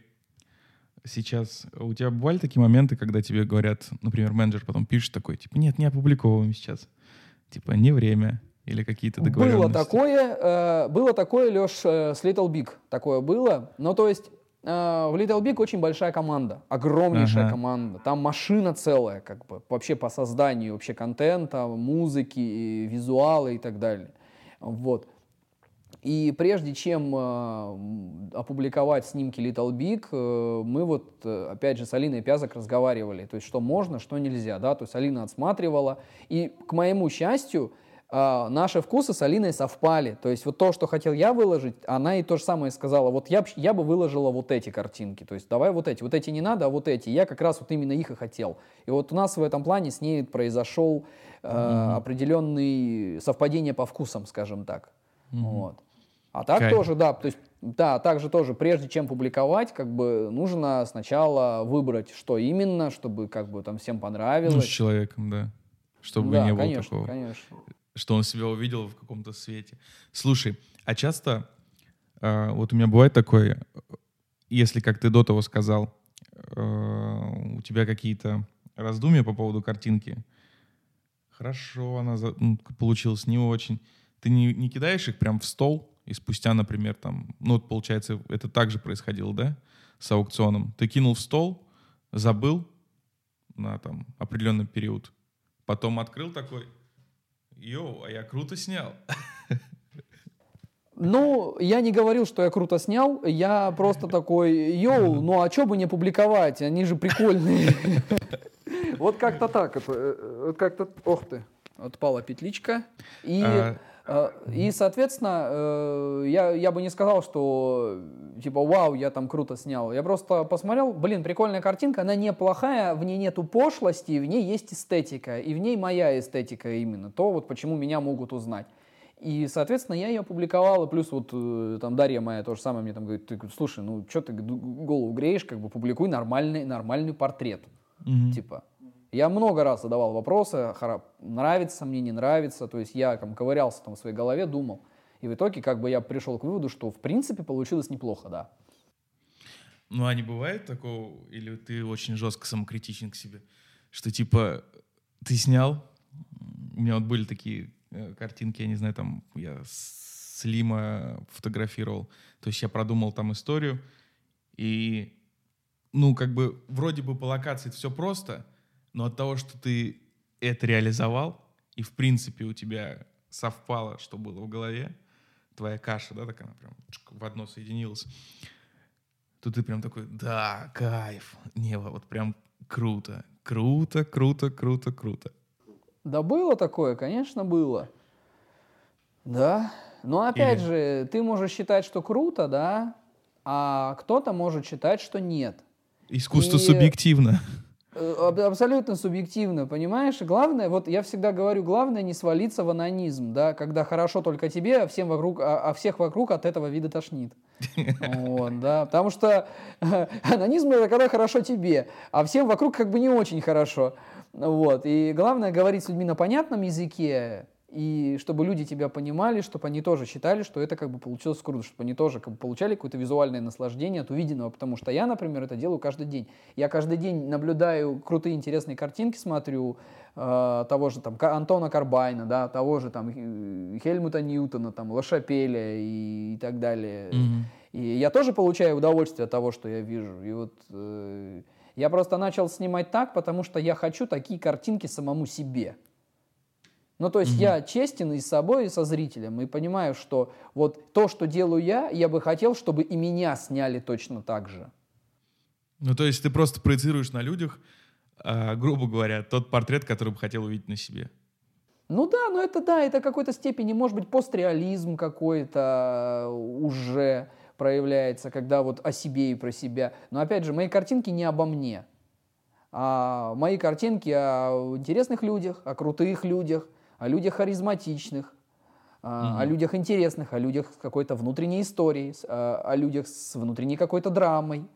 сейчас у тебя бывали такие моменты, когда тебе говорят, например, менеджер потом пишет такой, типа, нет, не опубликовываем сейчас. Типа, не время. Или какие-то договоренности. Было такое, э, было такое, Леш, э, с Little Big. Такое было. Ну, то есть, э, в Little Big очень большая команда. Огромнейшая ага. команда. Там машина целая, как бы, вообще по созданию вообще контента, музыки, визуала и так далее. Вот. И прежде чем э, опубликовать снимки Little Big, э, мы вот, э, опять же, с Алиной Пязок разговаривали, то есть что можно, что нельзя, да, то есть Алина отсматривала, и, к моему счастью, наши вкусы с Алиной совпали, то есть вот то, что хотел я выложить, она и то же самое сказала, вот я, я бы выложила вот эти картинки, то есть давай вот эти, вот эти не надо, а вот эти, я как раз вот именно их и хотел. И вот у нас в этом плане с ней произошел э, mm-hmm. определенный совпадение по вкусам, скажем так. Mm-hmm. Вот. А так Кайф. тоже, да, то есть, да, также тоже, прежде чем публиковать, как бы нужно сначала выбрать, что именно, чтобы как бы там всем понравилось. Ну, с человеком, да. Чтобы да, не было конечно, такого. конечно. Что он себя увидел в каком-то свете. Слушай, а часто, э, вот у меня бывает такое, если, как ты до того сказал, э, у тебя какие-то раздумья по поводу картинки, хорошо, она за, ну, получилась не очень, ты не, не кидаешь их прям в стол, и спустя, например, там, ну, вот, получается, это также происходило, да, с аукционом. Ты кинул в стол, забыл на там определенный период, потом открыл такой, йоу, а я круто снял. Ну, я не говорил, что я круто снял, я просто такой, йоу, ну а что бы не публиковать, они же прикольные. Вот как-то так, э, вот как-то, ох ты, отпала петличка. И а, и, соответственно, э, я, я бы не сказал, что типа, вау, я там круто снял. Я просто посмотрел, блин, прикольная картинка, она неплохая, в ней нету пошлости, в ней есть эстетика, и в ней моя эстетика именно, то вот почему меня могут узнать. И, соответственно, я ее опубликовал, и плюс вот э, там Дарья моя то же самое мне там говорит, ты, слушай, ну что ты голову греешь, как бы публикуй нормальный, нормальный портрет. Mm-hmm. Типа, я много раз задавал вопросы, нравится мне, не нравится, то есть я там ковырялся там в своей голове, думал. И в итоге как бы я пришел к выводу, что в принципе получилось неплохо, да. Ну а не бывает такого, или ты очень жестко самокритичен к себе, что типа ты снял, у меня вот были такие э, картинки, я не знаю, там я Слима фотографировал, то есть я продумал там историю, и ну как бы вроде бы по локации все просто, но от того, что ты это реализовал, и в принципе у тебя совпало, что было в голове, твоя каша, да, так она прям в одно соединилась, то ты прям такой, да, кайф, небо, вот прям круто, круто, круто, круто, круто. Да было такое, конечно, было. Да. Но опять Или... же, ты можешь считать, что круто, да, а кто-то может считать, что нет. Искусство и... субъективно. Э, абсолютно субъективно, понимаешь? Главное, вот я всегда говорю, главное не свалиться в анонизм, да, когда хорошо только тебе, а всем вокруг, а, а всех вокруг от этого вида тошнит. Вот, да, потому что анонизм это когда хорошо тебе, а всем вокруг как бы не очень хорошо. Вот, и главное говорить с людьми на понятном языке, и чтобы люди тебя понимали, чтобы они тоже считали, что это как бы получилось круто, чтобы они тоже как бы получали какое-то визуальное наслаждение от увиденного, потому что я, например, это делаю каждый день. Я каждый день наблюдаю крутые интересные картинки, смотрю э, того же там Антона Карбайна, да, того же там Хельмута Ньютона, там Лошапеля и, и так далее. Mm-hmm. И я тоже получаю удовольствие от того, что я вижу. И вот э, я просто начал снимать так, потому что я хочу такие картинки самому себе. Ну, то есть угу. я честен и с собой, и со зрителем, и понимаю, что вот то, что делаю я, я бы хотел, чтобы и меня сняли точно так же. Ну, то есть ты просто проецируешь на людях, э, грубо говоря, тот портрет, который бы хотел увидеть на себе. Ну да, ну это да, это какой-то степени, может быть, постреализм какой-то уже проявляется, когда вот о себе и про себя. Но опять же, мои картинки не обо мне. А мои картинки о интересных людях, о крутых людях, о людях харизматичных, mm-hmm. о людях интересных, о людях с какой-то внутренней историей, о, о людях с внутренней какой-то драмой.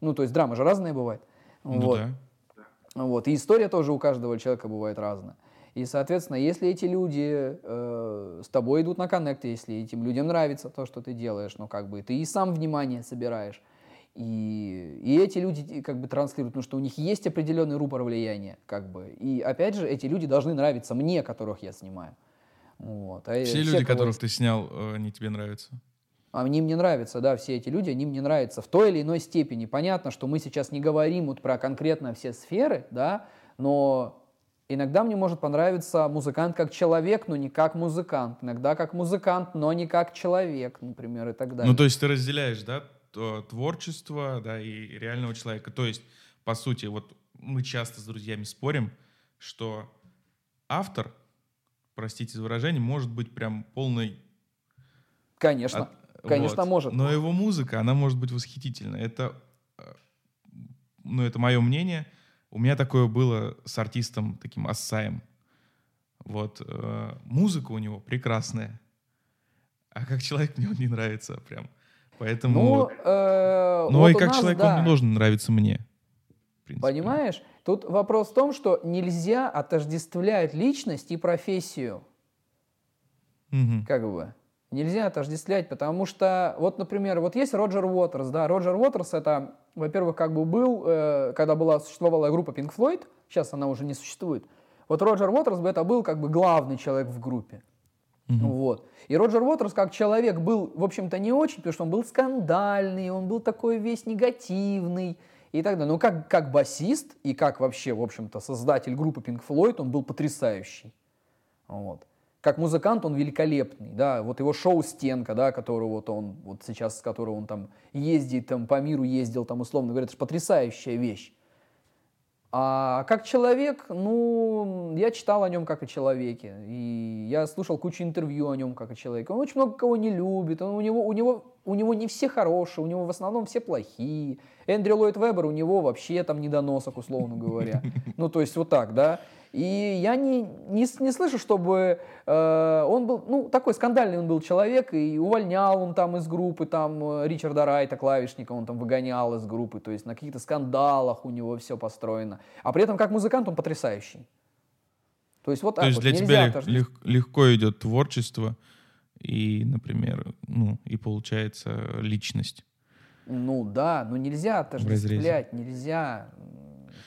Ну, то есть драма же разная бывает. Ну, вот. Да. Вот. И история тоже у каждого человека бывает разная. И, соответственно, если эти люди э, с тобой идут на коннект, если этим людям нравится то, что ты делаешь, ну, как бы, ты и сам внимание собираешь. И, и эти люди как бы транслируют, потому что у них есть определенный рупор влияния, как бы. И опять же, эти люди должны нравиться мне, которых я снимаю. Вот. А все, все люди, кого... которых ты снял, э, они тебе нравятся? Они мне нравятся, да, все эти люди, они мне нравятся в той или иной степени. Понятно, что мы сейчас не говорим вот про конкретно все сферы, да, но Иногда мне может понравиться музыкант как человек, но не как музыкант. Иногда как музыкант, но не как человек, например, и так далее. Ну, то есть ты разделяешь, да, творчество, да, и реального человека. То есть, по сути, вот мы часто с друзьями спорим, что автор, простите за выражение, может быть прям полный... Конечно, от... конечно вот. может. Но его музыка, она может быть восхитительна. Это, э, ну, это мое мнение — у меня такое было с артистом таким Ассаем. Вот. Э, музыка у него прекрасная. А как человек мне он не нравится прям. Поэтому... Ну, э, ну вот и как нас, человек да. он не должен нравиться мне. Понимаешь? Тут вопрос в том, что нельзя отождествлять личность и профессию. Угу. Как бы. Нельзя отождествлять, потому что, вот, например, вот есть Роджер Уотерс, да, Роджер Уотерс это во-первых, как бы был, э, когда была, существовала группа Pink Floyd, сейчас она уже не существует, вот Роджер Уотерс бы это был как бы главный человек в группе. Mm-hmm. Вот. И Роджер Уотерс как человек был, в общем-то, не очень, потому что он был скандальный, он был такой весь негативный и так далее. Но как, как басист и как вообще, в общем-то, создатель группы Pink Floyd, он был потрясающий. Вот как музыкант он великолепный, да, вот его шоу «Стенка», да, который вот он, вот сейчас, с которого он там ездит, там по миру ездил, там условно говоря, это же потрясающая вещь. А как человек, ну, я читал о нем как о человеке, и я слушал кучу интервью о нем как о человеке. Он очень много кого не любит, он, у, него, у, него, у него не все хорошие, у него в основном все плохие. Эндрю Ллойд Вебер, у него вообще там недоносок, условно говоря. Ну, то есть вот так, да. И я не, не, не слышу, чтобы э, он был, ну, такой скандальный он был человек, и увольнял он там из группы, там, э, Ричарда Райта, клавишника, он там выгонял из группы, то есть на каких-то скандалах у него все построено. А при этом как музыкант он потрясающий. То есть вот так То есть вот. для Нельзя тебя лег, легко идет творчество и, например, ну, и получается личность. Ну да, но нельзя отождествлять, нельзя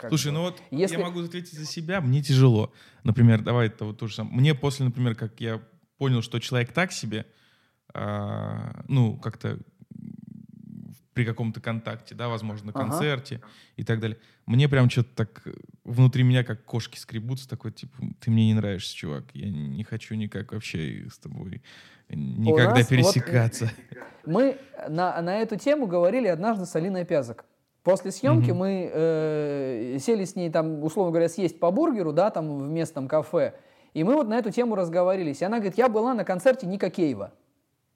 Слушай, бы. ну вот Если... я могу ответить за себя, мне тяжело. Например, давай это вот то же самое. Мне после, например, как я понял, что человек так себе, а, ну, как-то при каком-то контакте, да, возможно, на концерте ага. и так далее. Мне прям что-то так внутри меня как кошки скребутся, такой, типа, ты мне не нравишься, чувак, я не хочу никак вообще с тобой никогда пересекаться. Вот мы на, на эту тему говорили однажды с Алиной Пязок. После съемки mm-hmm. мы э, сели с ней там, условно говоря, съесть по бургеру, да, там в местном кафе. И мы вот на эту тему разговорились. И она говорит, я была на концерте Ника Кейва.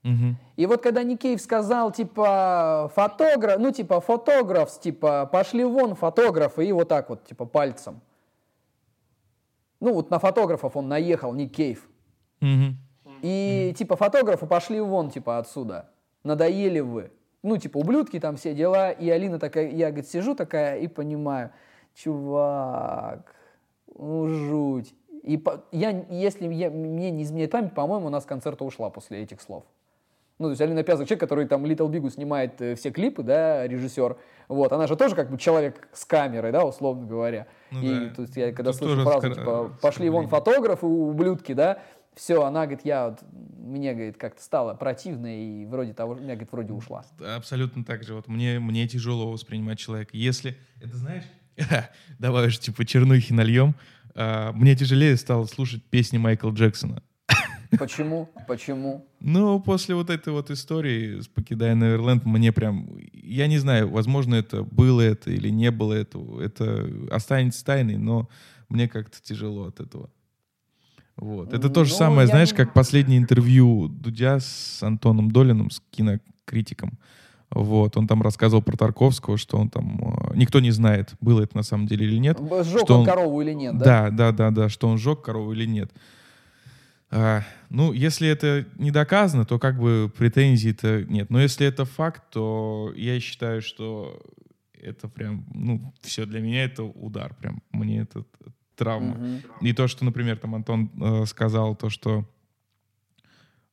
Mm-hmm. И вот когда Никеев сказал, типа, фотограф, ну, типа, фотограф, типа, пошли вон фотографы, и вот так вот, типа, пальцем. Ну, вот на фотографов он наехал, Никеев. Mm-hmm. И, mm-hmm. типа, фотографы пошли вон, типа, отсюда. Надоели вы ну, типа, ублюдки там все дела, и Алина такая, я, говорит, сижу такая и понимаю, чувак, ну, жуть. И по, я, если я, мне не изменяет память, по-моему, у нас концерта ушла после этих слов. Ну, то есть Алина Пязок, человек, который там Little Big снимает э, все клипы, да, режиссер, вот, она же тоже как бы человек с камерой, да, условно говоря. Ну, и да. то есть я когда Тут слышу фразу, скор... типа, пошли вон фотографы, ублюдки, да, все, она говорит, я вот, мне, говорит, как-то стало противно, и вроде того, меня, говорит, вроде ушла. Абсолютно так же. Вот мне, мне тяжело воспринимать человека. Если, это знаешь, давай уж типа чернухи нальем, а, мне тяжелее стало слушать песни Майкла Джексона. Почему? Почему? Ну, после вот этой вот истории с «Покидая Неверленд» мне прям... Я не знаю, возможно, это было это или не было это. Это останется тайной, но мне как-то тяжело от этого. Вот. Это то же ну, самое, я... знаешь, как последнее интервью Дудя с Антоном Долиным, с кинокритиком. Вот, он там рассказывал про Тарковского, что он там... Э, никто не знает, было это на самом деле или нет. Сжег что он корову или нет, да? Да, да, да, да, что он сжег корову или нет. А, ну, если это не доказано, то как бы претензий-то нет. Но если это факт, то я считаю, что это прям, ну, все для меня это удар прям. Мне это травма. Угу. И то, что, например, там Антон э, сказал, то, что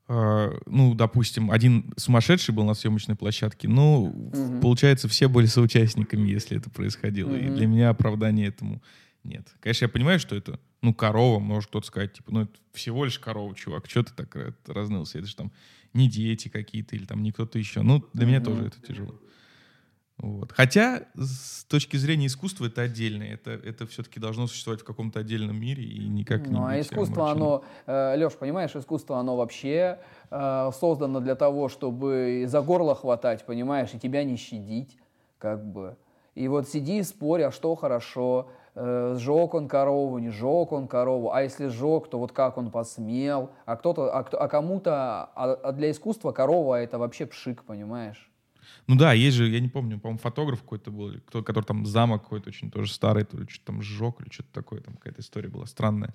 э, ну, допустим, один сумасшедший был на съемочной площадке, ну, Мгм. получается, все были соучастниками, если это происходило. И Мгм. для меня оправдания этому нет. Конечно, я понимаю, что это, ну, корова, может кто-то сказать, типа, ну, это всего лишь корова, чувак, что ты так э, разнылся? Это же там не дети какие-то или там не кто-то еще. Ну, для меня Мгм. тоже это тяжело. Вот. Хотя с точки зрения искусства это отдельно. Это, это все-таки должно существовать в каком-то отдельном мире и никак не Ну, а искусство, оно, Леш, понимаешь, искусство, оно вообще э, создано для того, чтобы за горло хватать, понимаешь, и тебя не щадить, как бы. И вот сиди и спорь, а что хорошо, э, сжег он корову, не сжег он корову, а если сжег, то вот как он посмел, а кто-то, а, кто- а кому-то, а, а для искусства корова это вообще пшик, понимаешь? Ну да, есть же, я не помню, по-моему, фотограф какой-то был, кто, который там замок какой-то очень тоже старый, то ли что-то там сжег, или что-то такое, там какая-то история была странная.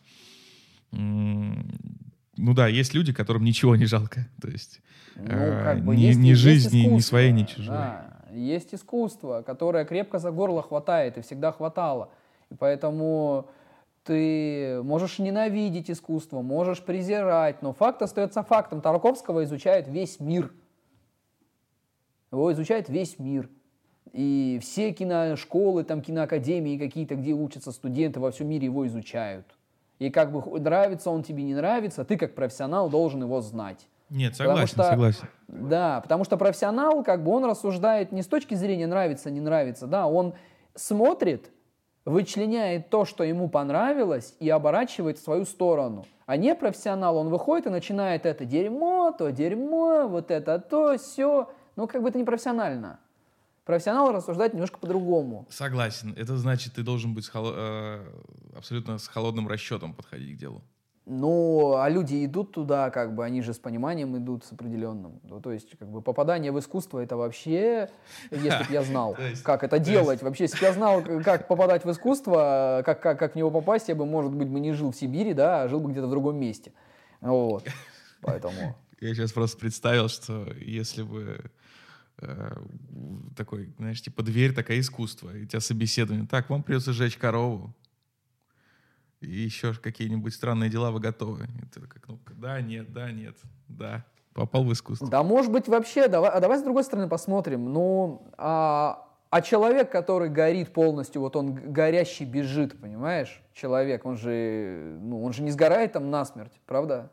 Ну да, есть люди, которым ничего не жалко. То есть Ну, э, как бы ни, есть- ни жизни, ни своей, ни чужой. да. Есть искусство, которое крепко за горло хватает и всегда хватало. И поэтому ты можешь ненавидеть искусство, можешь презирать, но факт остается фактом. Тарковского изучает весь мир. Его изучает весь мир. И все киношколы, там киноакадемии какие-то, где учатся студенты во всем мире, его изучают. И как бы нравится он тебе, не нравится, ты как профессионал должен его знать. Нет, Потому согласен, что- согласен. Да, потому что профессионал, как бы он рассуждает не с точки зрения нравится, не нравится, да, он смотрит, вычленяет то, что ему понравилось, и оборачивает в свою сторону. А не профессионал, он выходит и начинает это дерьмо, то дерьмо, вот это то, все. Ну, как бы это не профессионально. Профессионал рассуждает немножко по-другому. Согласен. Это значит, ты должен быть с холо- э, абсолютно с холодным расчетом подходить к делу. Ну, а люди идут туда, как бы, они же с пониманием идут, с определенным. Ну, то есть, как бы, попадание в искусство это вообще, если бы я знал, как это то делать. Вообще, если бы я знал, как попадать в искусство, как, как, как в него попасть, я бы, может быть, бы не жил в Сибири, да, а жил бы где-то в другом месте. Вот. Поэтому... Я сейчас просто представил, что если бы такой, знаешь, типа дверь такая искусство, и у тебя собеседование, так, вам придется сжечь корову, и еще какие-нибудь странные дела вы готовы. И ты такая кнопка, да, нет, да, нет, да. Попал в искусство. Да, может быть, вообще, давай, а давай с другой стороны посмотрим. Ну, а, а человек, который горит полностью, вот он горящий бежит, понимаешь? Человек, он же, ну, он же не сгорает там насмерть, правда?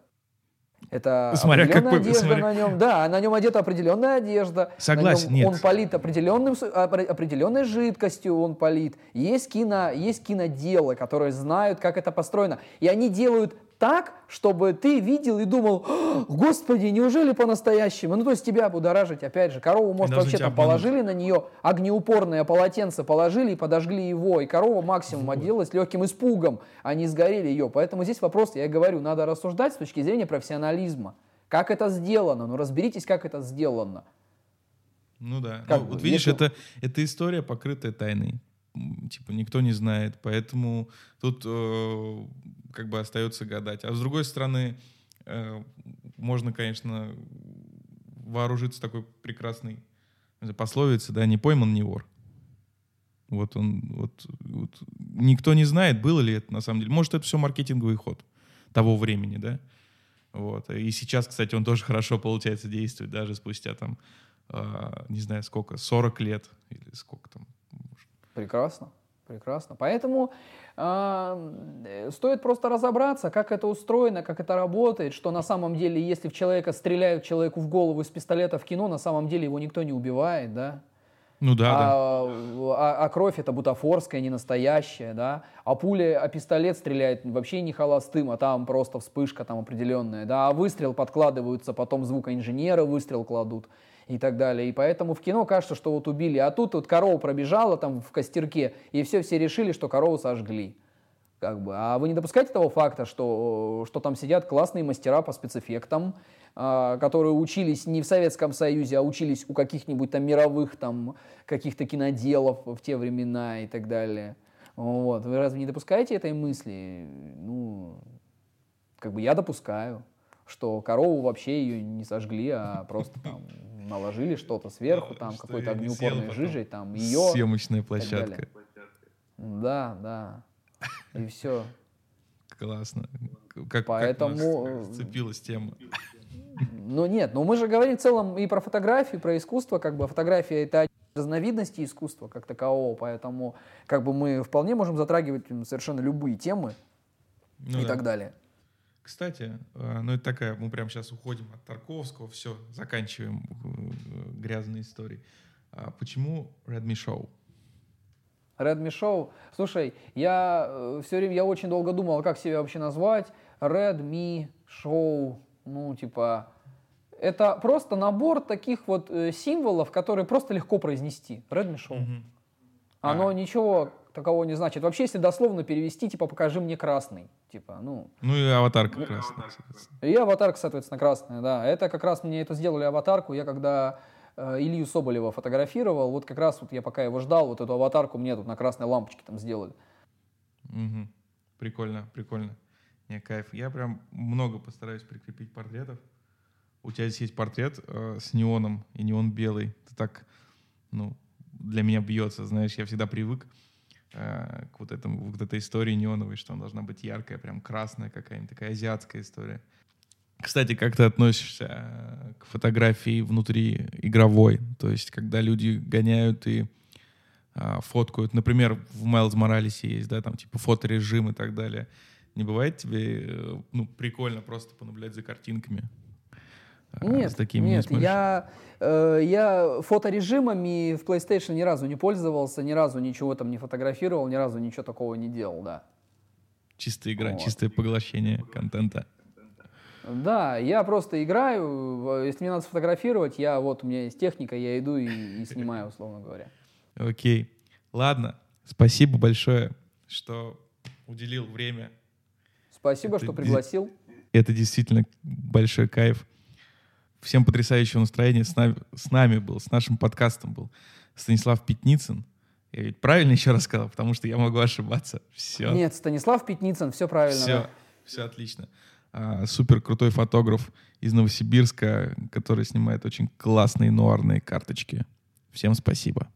Это Смотря определенная какой- одежда смотря- на нем, да, на нем одета определенная одежда. Согласен, нет. Он полит определенным, определенной жидкостью, он полит. Есть кино, есть киноделы, которые знают, как это построено. И они делают так, чтобы ты видел и думал, «О, господи, неужели по-настоящему? Ну, то есть тебя будоражить, опять же, корову, может, вообще там обмануть. положили на нее огнеупорное полотенце, положили и подожгли его, и корова максимум отделалась легким испугом, а не сгорели ее. Поэтому здесь вопрос, я говорю, надо рассуждать с точки зрения профессионализма. Как это сделано? Ну, разберитесь, как это сделано. Ну да. Как Ну, бы, вот видишь, если- это, это история, покрытая тайной. Типа никто не знает, поэтому тут э, как бы остается гадать. А с другой стороны, э, можно, конечно, вооружиться такой прекрасной пословицей, да, не пойман, не вор. Вот он, вот, вот никто не знает, было ли это на самом деле. Может, это все маркетинговый ход того времени, да. Вот. И сейчас, кстати, он тоже хорошо, получается, действует, даже спустя там, а, не знаю, сколько, 40 лет или сколько там. Прекрасно, прекрасно. Поэтому а, э, стоит просто разобраться, как это устроено, как это работает, что на самом деле, если в человека стреляют человеку в голову из пистолета в кино, на самом деле его никто не убивает, да? Ну да, да. а, а- а кровь это бутафорская, не настоящая, да, а пуля, а пистолет стреляет вообще не холостым, а там просто вспышка там определенная, да, а выстрел подкладываются, потом звукоинженеры выстрел кладут и так далее. И поэтому в кино кажется, что вот убили, а тут вот корова пробежала там в костерке, и все, все решили, что корову сожгли. Как бы. А вы не допускаете того факта, что, что там сидят классные мастера по спецэффектам, а, которые учились не в Советском Союзе, а учились у каких-нибудь там мировых там каких-то киноделов в те времена и так далее. Вот. Вы разве не допускаете этой мысли? Ну, как бы я допускаю, что корову вообще ее не сожгли, а просто там наложили что-то сверху, там Что какой-то огнеупорной жижей, там ее. Съемочная площадка. Да, да. И все. Классно. Как, Поэтому, как нас сцепилась тема. Ну нет, но мы же говорим в целом и про фотографию, про искусство, как бы фотография это разновидности искусства как такового, поэтому как бы мы вполне можем затрагивать совершенно любые темы ну, и да. так далее. Кстати, э, ну это такая, мы прямо сейчас уходим от Тарковского, все, заканчиваем э, грязные истории. А почему Redmi Show? Redmi Show. Слушай, я э, все время, я очень долго думал, как себя вообще назвать. Redmi Show, ну типа, это просто набор таких вот символов, которые просто легко произнести. Redmi Show. Угу. Оно а. ничего такого не значит. Вообще, если дословно перевести, типа, покажи мне красный. Типа, ну... Ну и аватарка красная, И аватарка, соответственно, красная, да. Это как раз мне это сделали аватарку. Я когда э, Илью Соболева фотографировал, вот как раз вот я пока его ждал, вот эту аватарку мне тут на красной лампочке там сделали. Угу. Прикольно, прикольно. Не, кайф. Я прям много постараюсь прикрепить портретов у тебя здесь есть портрет э, с неоном, и неон белый. Ты так, ну, для меня бьется, знаешь, я всегда привык к вот, этому, вот этой истории неоновой, что она должна быть яркая, прям красная какая-нибудь, такая азиатская история. Кстати, как ты относишься э, к фотографии внутри игровой? То есть, когда люди гоняют и э, фоткают, например, в Майлз Моралесе есть, да, там типа фоторежим и так далее. Не бывает тебе, э, ну, прикольно просто понаблюдать за картинками? А, нет, с такими нет, не я, э, я фоторежимами в PlayStation ни разу не пользовался, ни разу ничего там не фотографировал, ни разу ничего такого не делал, да. Чистая игра, вот. чистое поглощение контента. Да, я просто играю, если мне надо сфотографировать, я вот у меня есть техника, я иду и, и снимаю, условно говоря. Окей, ладно, спасибо большое, что уделил время. Спасибо, это что пригласил. Это действительно большой кайф. Всем потрясающего настроения с нами, с нами был, с нашим подкастом был Станислав Пятницын. Я ведь правильно еще раз сказал, потому что я могу ошибаться. Все. Нет, Станислав Пятницын, все правильно. Все, да. все отлично. А, супер крутой фотограф из Новосибирска, который снимает очень классные нуарные карточки. Всем спасибо.